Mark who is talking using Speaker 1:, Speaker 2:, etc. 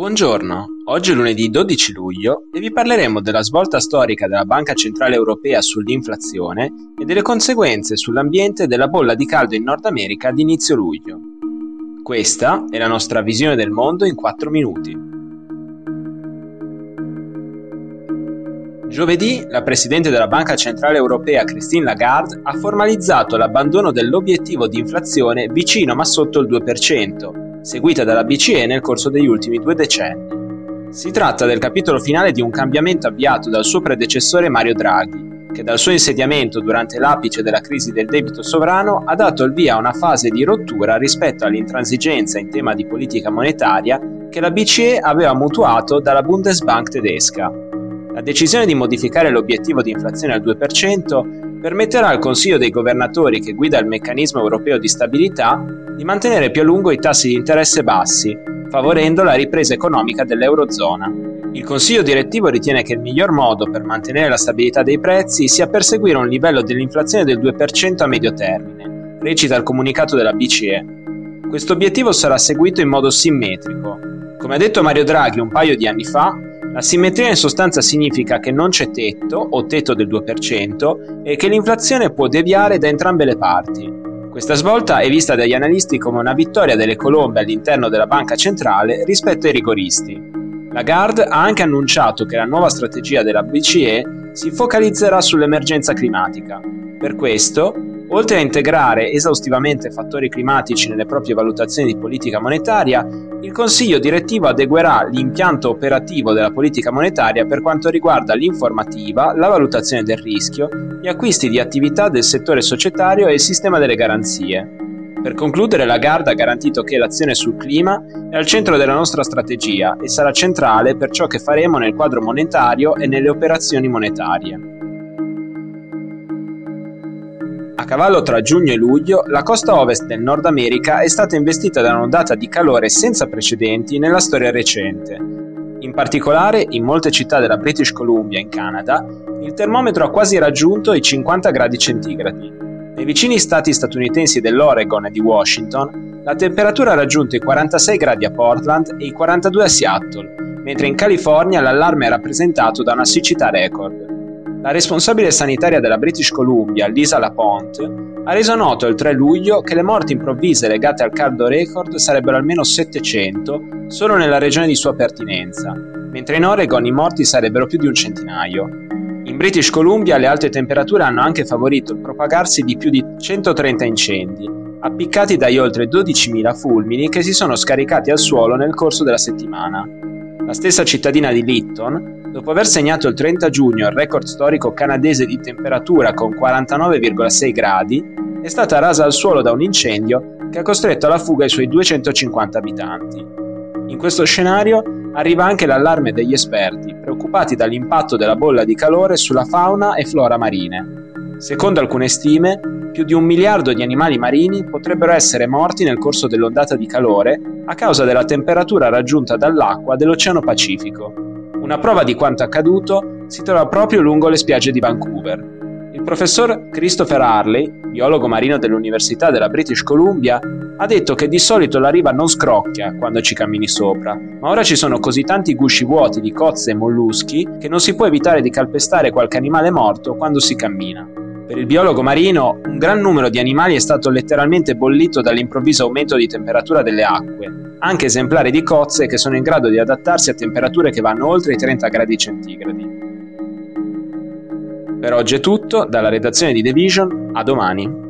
Speaker 1: Buongiorno, oggi è lunedì 12 luglio e vi parleremo della svolta storica della Banca Centrale Europea sull'inflazione e delle conseguenze sull'ambiente della bolla di caldo in Nord America di inizio luglio. Questa è la nostra visione del mondo in 4 minuti. Giovedì la Presidente della Banca Centrale Europea Christine Lagarde ha formalizzato l'abbandono dell'obiettivo di inflazione vicino ma sotto il 2%, seguita dalla BCE nel corso degli ultimi due decenni. Si tratta del capitolo finale di un cambiamento avviato dal suo predecessore Mario Draghi, che dal suo insediamento durante l'apice della crisi del debito sovrano ha dato il via a una fase di rottura rispetto all'intransigenza in tema di politica monetaria che la BCE aveva mutuato dalla Bundesbank tedesca. La decisione di modificare l'obiettivo di inflazione al 2% permetterà al Consiglio dei governatori che guida il meccanismo europeo di stabilità di mantenere più a lungo i tassi di interesse bassi, favorendo la ripresa economica dell'Eurozona. Il Consiglio direttivo ritiene che il miglior modo per mantenere la stabilità dei prezzi sia perseguire un livello dell'inflazione del 2% a medio termine, recita il comunicato della BCE. Questo obiettivo sarà seguito in modo simmetrico. Come ha detto Mario Draghi un paio di anni fa, la simmetria in sostanza significa che non c'è tetto o tetto del 2% e che l'inflazione può deviare da entrambe le parti. Questa svolta è vista dagli analisti come una vittoria delle colombe all'interno della banca centrale rispetto ai rigoristi. Lagarde ha anche annunciato che la nuova strategia della BCE si focalizzerà sull'emergenza climatica. Per questo, oltre a integrare esaustivamente fattori climatici nelle proprie valutazioni di politica monetaria, il Consiglio direttivo adeguerà l'impianto operativo della politica monetaria per quanto riguarda l'informativa, la valutazione del rischio, gli acquisti di attività del settore societario e il sistema delle garanzie. Per concludere, la Garda ha garantito che l'azione sul clima è al centro della nostra strategia e sarà centrale per ciò che faremo nel quadro monetario e nelle operazioni monetarie. A cavallo tra giugno e luglio, la costa ovest del Nord America è stata investita da un'ondata di calore senza precedenti nella storia recente. In particolare, in molte città della British Columbia, in Canada, il termometro ha quasi raggiunto i 50 gradi centigradi. Nei vicini stati statunitensi dell'Oregon e di Washington, la temperatura ha raggiunto i 46 gradi a Portland e i 42 a Seattle, mentre in California l'allarme è rappresentato da una siccità record. La responsabile sanitaria della British Columbia, Lisa Laponte, ha reso noto il 3 luglio che le morti improvvise legate al caldo record sarebbero almeno 700 solo nella regione di sua pertinenza, mentre in Oregon i morti sarebbero più di un centinaio. In British Columbia le alte temperature hanno anche favorito il propagarsi di più di 130 incendi, appiccati dagli oltre 12.000 fulmini che si sono scaricati al suolo nel corso della settimana. La stessa cittadina di Lytton Dopo aver segnato il 30 giugno il record storico canadese di temperatura con 49,6 gradi, è stata rasa al suolo da un incendio che ha costretto alla fuga i suoi 250 abitanti. In questo scenario arriva anche l'allarme degli esperti, preoccupati dall'impatto della bolla di calore sulla fauna e flora marine. Secondo alcune stime, più di un miliardo di animali marini potrebbero essere morti nel corso dell'ondata di calore a causa della temperatura raggiunta dall'acqua dell'Oceano Pacifico. Una prova di quanto accaduto si trova proprio lungo le spiagge di Vancouver. Il professor Christopher Harley, biologo marino dell'Università della British Columbia, ha detto che di solito la riva non scrocchia quando ci cammini sopra, ma ora ci sono così tanti gusci vuoti di cozze e molluschi che non si può evitare di calpestare qualche animale morto quando si cammina. Per il biologo marino, un gran numero di animali è stato letteralmente bollito dall'improvviso aumento di temperatura delle acque, anche esemplari di cozze che sono in grado di adattarsi a temperature che vanno oltre i 30 gradi centigradi. Per oggi è tutto, dalla redazione di The Vision, a domani.